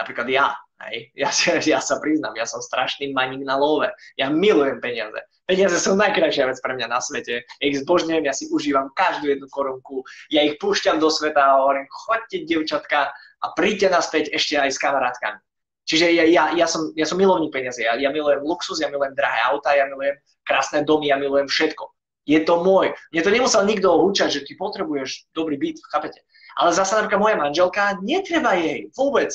napríklad ja, hej, ja, ja sa priznám, ja som strašný maník na love, ja milujem peniaze. Peniaze sú najkrajšia vec pre mňa na svete. Ja ich zbožňujem, ja si užívam každú jednu korunku, ja ich púšťam do sveta a hovorím, chodte, devčatka, a príďte naspäť ešte aj s kamarátkami. Čiže ja, ja, ja, som, ja som milovník peniaze, ja, ja milujem luxus, ja milujem drahé auta, ja milujem krásne domy, ja milujem všetko. Je to môj. Mne to nemusel nikto húčať, že ty potrebuješ dobrý byt, chápete? Ale zase napríklad moja manželka, netreba jej vôbec.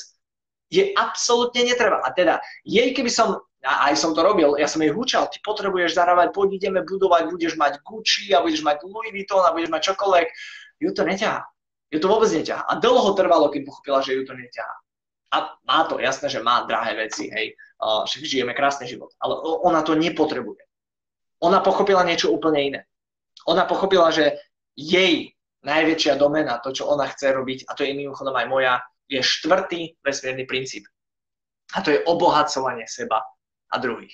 Je absolútne netreba. A teda, jej keby som, a aj som to robil, ja som jej húčal, ty potrebuješ zarábať, poď ideme budovať, budeš mať Gucci a budeš mať Louis Vuitton a budeš mať čokoľvek. Ju to neťahá. Ju to vôbec neťahá. A dlho trvalo, keď pochopila, že ju to neťahá a má to, jasné, že má drahé veci, hej, však žijeme krásny život, ale ona to nepotrebuje. Ona pochopila niečo úplne iné. Ona pochopila, že jej najväčšia domena, to, čo ona chce robiť, a to je mimochodom aj moja, je štvrtý vesmírny princíp. A to je obohacovanie seba a druhých.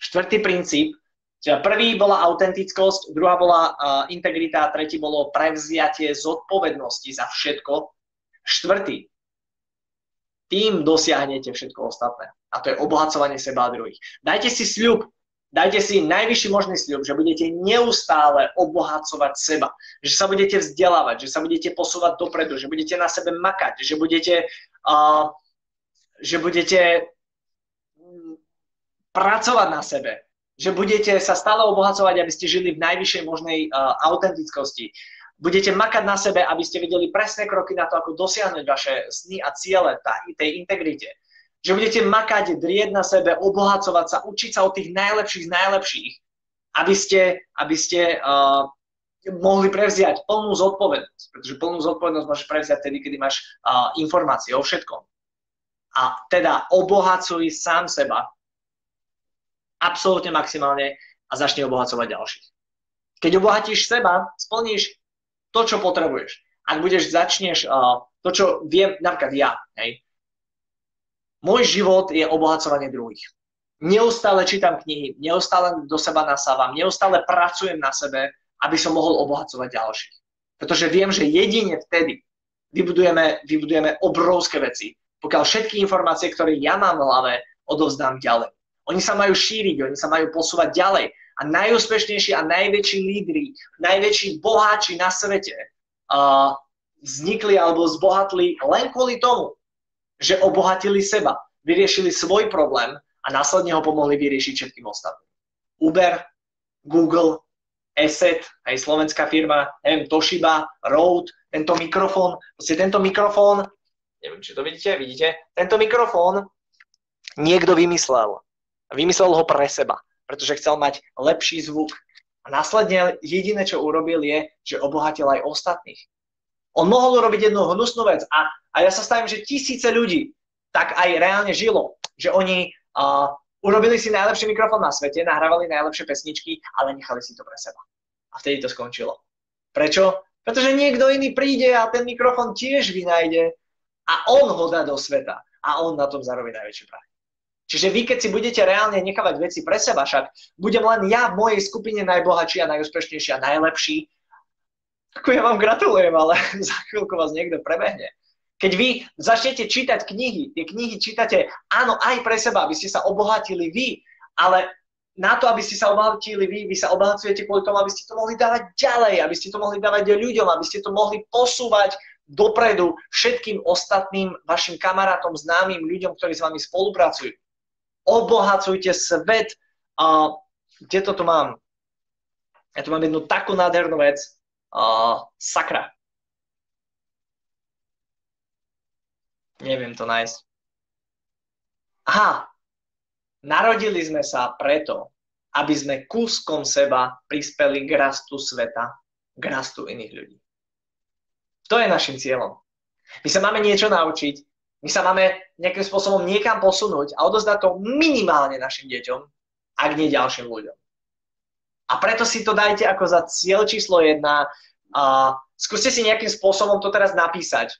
Štvrtý princíp, čiže prvý bola autentickosť, druhá bola integrita, tretí bolo prevziatie zodpovednosti za všetko. Štvrtý tým dosiahnete všetko ostatné. A to je obohacovanie seba a druhých. Dajte si sľub, dajte si najvyšší možný sľub, že budete neustále obohacovať seba, že sa budete vzdelávať, že sa budete posúvať dopredu, že budete na sebe makať, že budete, uh, že budete mm, pracovať na sebe, že budete sa stále obohacovať, aby ste žili v najvyššej možnej uh, autentickosti, budete makať na sebe, aby ste videli presné kroky na to, ako dosiahnuť vaše sny a ciele tej integrite. Že budete makať, drieť na sebe, obohacovať sa, učiť sa od tých najlepších z najlepších, aby ste, aby ste uh, mohli prevziať plnú zodpovednosť. Pretože plnú zodpovednosť môžeš prevziať tedy, kedy máš uh, informácie o všetkom. A teda obohacuj sám seba absolútne maximálne a začni obohacovať ďalších. Keď obohatíš seba, splníš to, čo potrebuješ. Ak budeš, začneš uh, to, čo viem, napríklad ja, hej, môj život je obohacovanie druhých. Neustále čítam knihy, neustále do seba nasávam, neustále pracujem na sebe, aby som mohol obohacovať ďalších. Pretože viem, že jedine vtedy vybudujeme, vybudujeme obrovské veci, pokiaľ všetky informácie, ktoré ja mám v hlave, odovzdám ďalej. Oni sa majú šíriť, oni sa majú posúvať ďalej a najúspešnejší a najväčší lídry, najväčší boháči na svete uh, vznikli alebo zbohatli len kvôli tomu, že obohatili seba, vyriešili svoj problém a následne ho pomohli vyriešiť všetkým ostatným. Uber, Google, Asset, aj slovenská firma, neviem, Toshiba, Rode, tento mikrofón, proste tento mikrofón, neviem, či to vidíte, vidíte, tento mikrofón niekto vymyslel. Vymyslel ho pre seba pretože chcel mať lepší zvuk. A následne jediné, čo urobil, je, že obohatil aj ostatných. On mohol urobiť jednu hnusnú vec a, a ja sa stavím, že tisíce ľudí tak aj reálne žilo, že oni uh, urobili si najlepší mikrofón na svete, nahrávali najlepšie pesničky, ale nechali si to pre seba. A vtedy to skončilo. Prečo? Pretože niekto iný príde a ten mikrofón tiež vynajde a on ho dá do sveta a on na tom zarobí najväčší prach. Čiže vy, keď si budete reálne nechávať veci pre seba, však budem len ja v mojej skupine najbohatší a najúspešnejší a najlepší, ako ja vám gratulujem, ale za chvíľku vás niekto prebehne. Keď vy začnete čítať knihy, tie knihy čítate, áno, aj pre seba, aby ste sa obohatili vy, ale na to, aby ste sa obohatili vy, vy sa obohacujete kvôli tomu, aby ste to mohli dávať ďalej, aby ste to mohli dávať ľuďom, aby ste to mohli posúvať dopredu všetkým ostatným vašim kamarátom, známym ľuďom, ktorí s vami spolupracujú obohacujte svet. A kde to tu mám? Ja tu mám jednu takú nádhernú vec. A, sakra. Neviem to nájsť. Aha, narodili sme sa preto, aby sme kúskom seba prispeli k rastu sveta, k rastu iných ľudí. To je našim cieľom. My sa máme niečo naučiť, my sa máme nejakým spôsobom niekam posunúť a odozdať to minimálne našim deťom, ak nie ďalším ľuďom. A preto si to dajte ako za cieľ číslo jedna. A skúste si nejakým spôsobom to teraz napísať.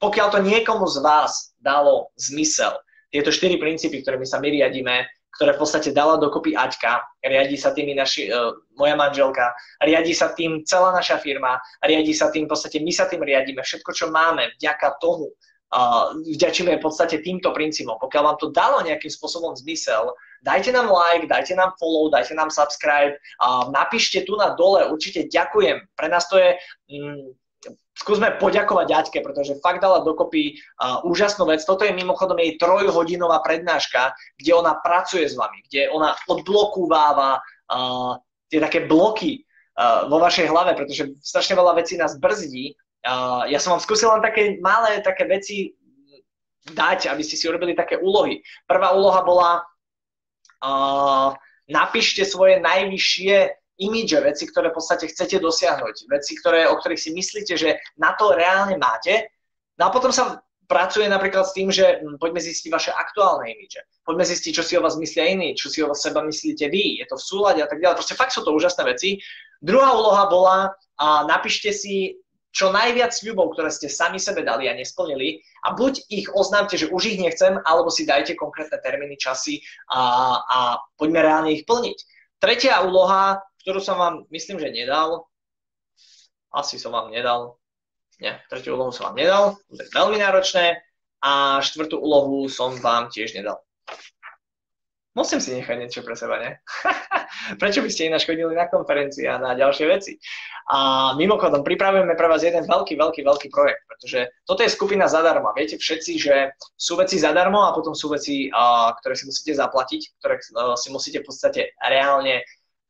Pokiaľ to niekomu z vás dalo zmysel, tieto štyri princípy, ktorými sa my riadíme, ktoré v podstate dala dokopy Aťka, riadi sa tými naši, uh, moja manželka, riadi sa tým celá naša firma, riadi sa tým, v podstate my sa tým riadíme, všetko, čo máme, vďaka tomu, uh, vďačíme v podstate týmto princípom. Pokiaľ vám to dalo nejakým spôsobom zmysel, dajte nám like, dajte nám follow, dajte nám subscribe, napíšte tu na dole, určite ďakujem. Pre nás to je... Mm, skúsme poďakovať Aťke, pretože fakt dala dokopy uh, úžasnú vec. Toto je mimochodom jej trojhodinová prednáška, kde ona pracuje s vami, kde ona odblokúváva uh, tie také bloky uh, vo vašej hlave, pretože strašne veľa vecí nás brzdí. Uh, ja som vám skúsil len také malé také veci dať, aby ste si urobili také úlohy. Prvá úloha bola napíšte svoje najvyššie imidže, veci, ktoré v podstate chcete dosiahnuť, veci, ktoré, o ktorých si myslíte, že na to reálne máte. No a potom sa pracuje napríklad s tým, že hm, poďme zistiť vaše aktuálne imidže. Poďme zistiť, čo si o vás myslia iní, čo si o seba myslíte vy, je to v súlade a tak ďalej. Proste fakt sú to úžasné veci. Druhá úloha bola, a napíšte si čo najviac sľubov, ktoré ste sami sebe dali a nesplnili a buď ich oznámte, že už ich nechcem, alebo si dajte konkrétne termíny, časy a, a poďme reálne ich plniť. Tretia úloha ktorú som vám, myslím, že nedal. Asi som vám nedal. Nie, tretiu úlohu som vám nedal, to je veľmi náročné. A štvrtú úlohu som vám tiež nedal. Musím si nechať niečo pre seba, ne? Prečo by ste ináč chodili na konferencii a na ďalšie veci? A mimochodom, pripravujeme pre vás jeden veľký, veľký, veľký projekt, pretože toto je skupina zadarmo. Viete všetci, že sú veci zadarmo a potom sú veci, ktoré si musíte zaplatiť, ktoré si musíte v podstate reálne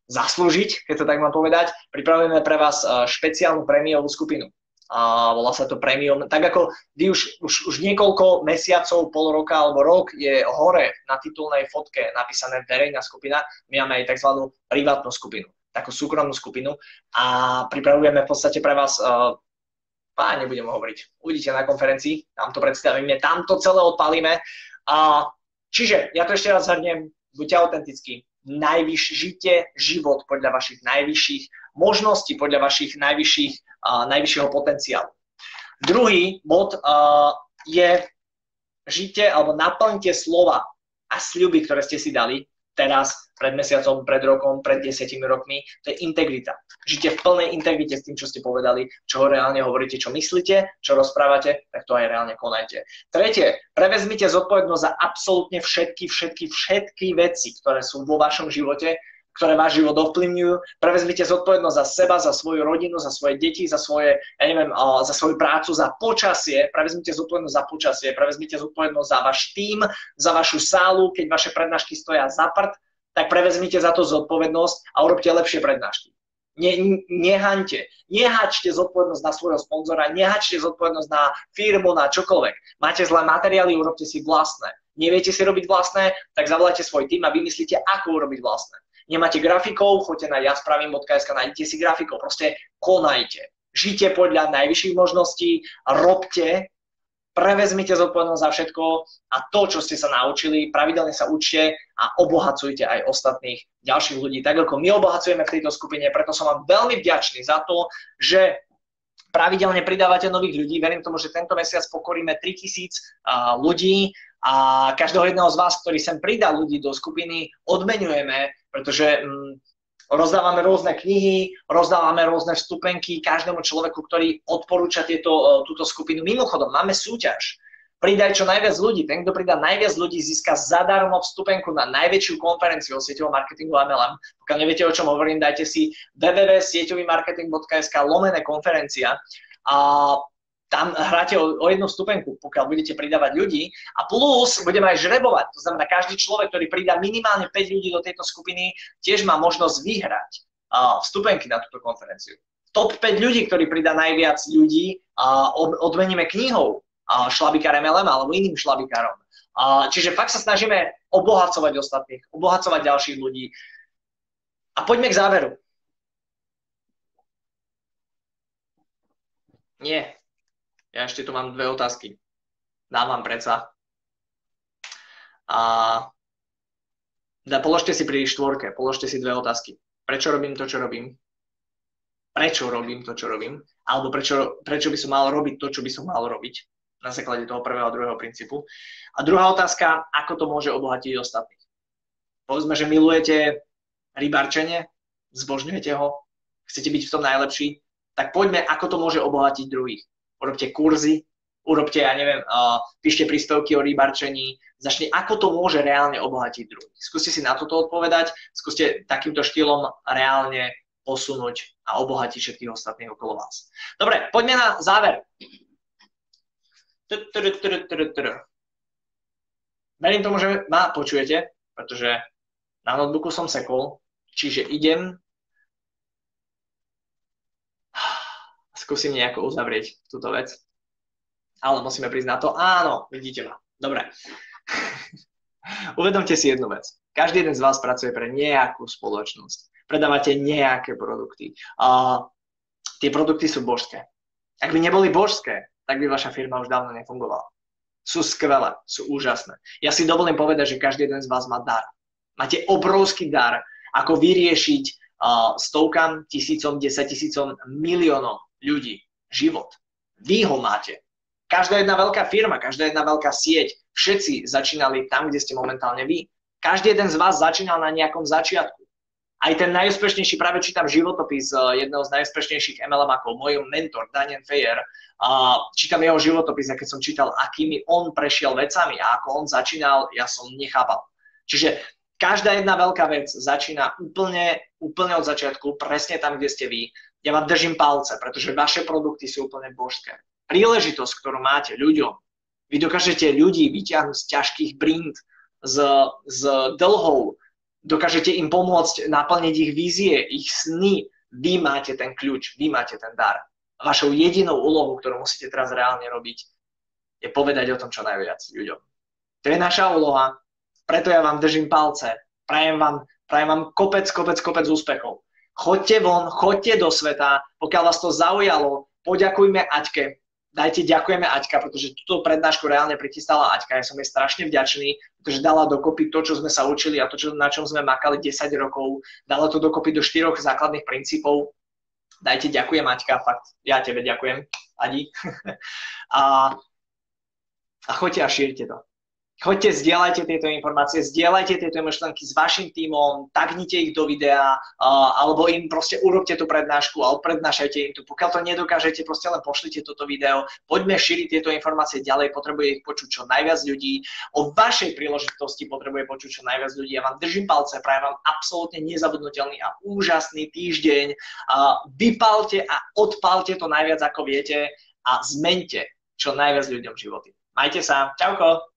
zaslúžiť, keď to tak mám povedať. Pripravujeme pre vás e, špeciálnu prémiovú skupinu. A volá sa to premium. Tak ako vy už, už, už niekoľko mesiacov, pol roka alebo rok je hore na titulnej fotke napísané verejná skupina, my máme aj tzv. privátnu skupinu, takú súkromnú skupinu a pripravujeme v podstate pre vás uh, pá, nebudem hovoriť. Uvidíte na konferencii, tam to predstavíme, tam to celé odpalíme. A, čiže, ja to ešte raz zhrniem, buďte autentickí, najvyš, život podľa vašich najvyšších možností, podľa vašich najvyšších, najvyššieho potenciálu. Druhý bod je žite alebo naplňte slova a sľuby, ktoré ste si dali teraz, pred mesiacom, pred rokom, pred desiatimi rokmi, to je integrita. Žite v plnej integrite s tým, čo ste povedali, čo reálne hovoríte, čo myslíte, čo rozprávate, tak to aj reálne konajte. Tretie, prevezmite zodpovednosť za absolútne všetky, všetky, všetky veci, ktoré sú vo vašom živote, ktoré váš život ovplyvňujú. Prevezmite zodpovednosť za seba, za svoju rodinu, za svoje deti, za svoje, ja neviem, za svoju prácu, za počasie. Prevezmite zodpovednosť za počasie, prevezmite zodpovednosť za váš tým, za vašu sálu, keď vaše prednášky stoja za prd, tak prevezmite za to zodpovednosť a urobte lepšie prednášky. Ne, nehaňte, nehačte zodpovednosť na svojho sponzora, nehačte zodpovednosť na firmu, na čokoľvek. Máte zlé materiály, urobte si vlastné. Neviete si robiť vlastné, tak zavolajte svoj tým a vymyslíte, ako urobiť vlastné nemáte grafikov, choďte na jaspravím.sk, nájdete si grafikov, proste konajte. Žite podľa najvyšších možností, robte, prevezmite zodpovednosť za všetko a to, čo ste sa naučili, pravidelne sa učte a obohacujte aj ostatných ďalších ľudí. Tak ako my obohacujeme v tejto skupine, preto som vám veľmi vďačný za to, že pravidelne pridávate nových ľudí. Verím tomu, že tento mesiac pokoríme 3000 ľudí a každého jedného z vás, ktorý sem pridá ľudí do skupiny, odmenujeme, pretože mm, rozdávame rôzne knihy, rozdávame rôzne vstupenky každému človeku, ktorý odporúča tieto, e, túto skupinu. Mimochodom, máme súťaž. Pridaj čo najviac ľudí. Ten, kto pridá najviac ľudí, získa zadarmo vstupenku na najväčšiu konferenciu o sieťovom marketingu MLM. Pokiaľ neviete, o čom hovorím, dajte si www.sieťovýmarketing.sk lomené konferencia. A tam hráte o, o jednu stupenku, pokiaľ budete pridávať ľudí. A plus budeme aj žrebovať. To znamená, každý človek, ktorý pridá minimálne 5 ľudí do tejto skupiny, tiež má možnosť vyhrať uh, vstupenky na túto konferenciu. Top 5 ľudí, ktorí pridá najviac ľudí, uh, odmeníme knihou uh, šlabikár MLM alebo iným šlabikárom. Čiže fakt sa snažíme obohacovať ostatných, obohacovať ďalších ľudí. A poďme k záveru. Nie, ja ešte tu mám dve otázky. Dám vám predsa. A da, položte si pri štvorke, položte si dve otázky. prečo robím to, čo robím, prečo robím to, čo robím, alebo prečo, prečo by som mal robiť to, čo by som mal robiť na základe toho prvého a druhého princípu. A druhá otázka, ako to môže obohatiť ostatných. Povedzme, že milujete rybarčenie, zbožňujete ho, chcete byť v tom najlepší, tak poďme, ako to môže obohatiť druhých. Urobte kurzy, urobte, ja neviem, uh, píšte príspevky o rybarčení, začne, ako to môže reálne obohatiť druhých. Skúste si na toto odpovedať, skúste takýmto štýlom reálne posunúť a obohatiť všetkých ostatných okolo vás. Dobre, poďme na záver. Verím tomu, že ma počujete, pretože na notebooku som sekol, čiže idem skúsim nejako uzavrieť túto vec. Ale musíme prísť na to. Áno, vidíte ma. Dobre. Uvedomte si jednu vec. Každý jeden z vás pracuje pre nejakú spoločnosť. Predávate nejaké produkty. A tie produkty sú božské. Ak by neboli božské, tak by vaša firma už dávno nefungovala. Sú skvelé, sú úžasné. Ja si dovolím povedať, že každý jeden z vás má dar. Máte obrovský dar, ako vyriešiť uh, stovkám, tisícom, desaťtisícom, miliónom ľudí život. Vy ho máte. Každá jedna veľká firma, každá jedna veľká sieť, všetci začínali tam, kde ste momentálne vy. Každý jeden z vás začínal na nejakom začiatku aj ten najúspešnejší, práve čítam životopis uh, jedného z najúspešnejších MLM ako môj mentor Daniel Feyer, uh, čítam jeho životopis a keď som čítal, akými on prešiel vecami a ako on začínal, ja som nechápal. Čiže každá jedna veľká vec začína úplne, úplne od začiatku, presne tam, kde ste vy. Ja vám držím palce, pretože vaše produkty sú úplne božské. Príležitosť, ktorú máte ľuďom, vy dokážete ľudí vyťahnuť z ťažkých brind, z, z dlhov, dokážete im pomôcť naplniť ich vízie, ich sny. Vy máte ten kľúč, vy máte ten dar. Vašou jedinou úlohou, ktorú musíte teraz reálne robiť, je povedať o tom čo najviac ľuďom. To je naša úloha, preto ja vám držím palce, prajem vám, prajem vám kopec, kopec, kopec úspechov. Choďte von, choďte do sveta, pokiaľ vás to zaujalo, poďakujme Aťke, dajte ďakujeme Aťka, pretože túto prednášku reálne prichystala Aťka. Ja som jej strašne vďačný, pretože dala dokopy to, čo sme sa učili a to, čo, na čom sme makali 10 rokov. Dala to dokopy do štyroch základných princípov. Dajte ďakujem Aťka, fakt. Ja tebe ďakujem, Adi. a, a choďte a šírte to. Choďte, zdieľajte tieto informácie, zdieľajte tieto myšlenky s vašim tímom, tagnite ich do videa, alebo im proste urobte tú prednášku, alebo prednášajte im tu. Pokiaľ to nedokážete, proste len pošlite toto video. Poďme šíriť tieto informácie ďalej, potrebuje ich počuť čo najviac ľudí. O vašej príležitosti potrebuje počuť čo najviac ľudí. Ja vám držím palce, prajem vám absolútne nezabudnutelný a úžasný týždeň. Uh, vypalte a odpalte to najviac, ako viete a zmente čo najviac ľuďom životy. Majte sa. Čauko.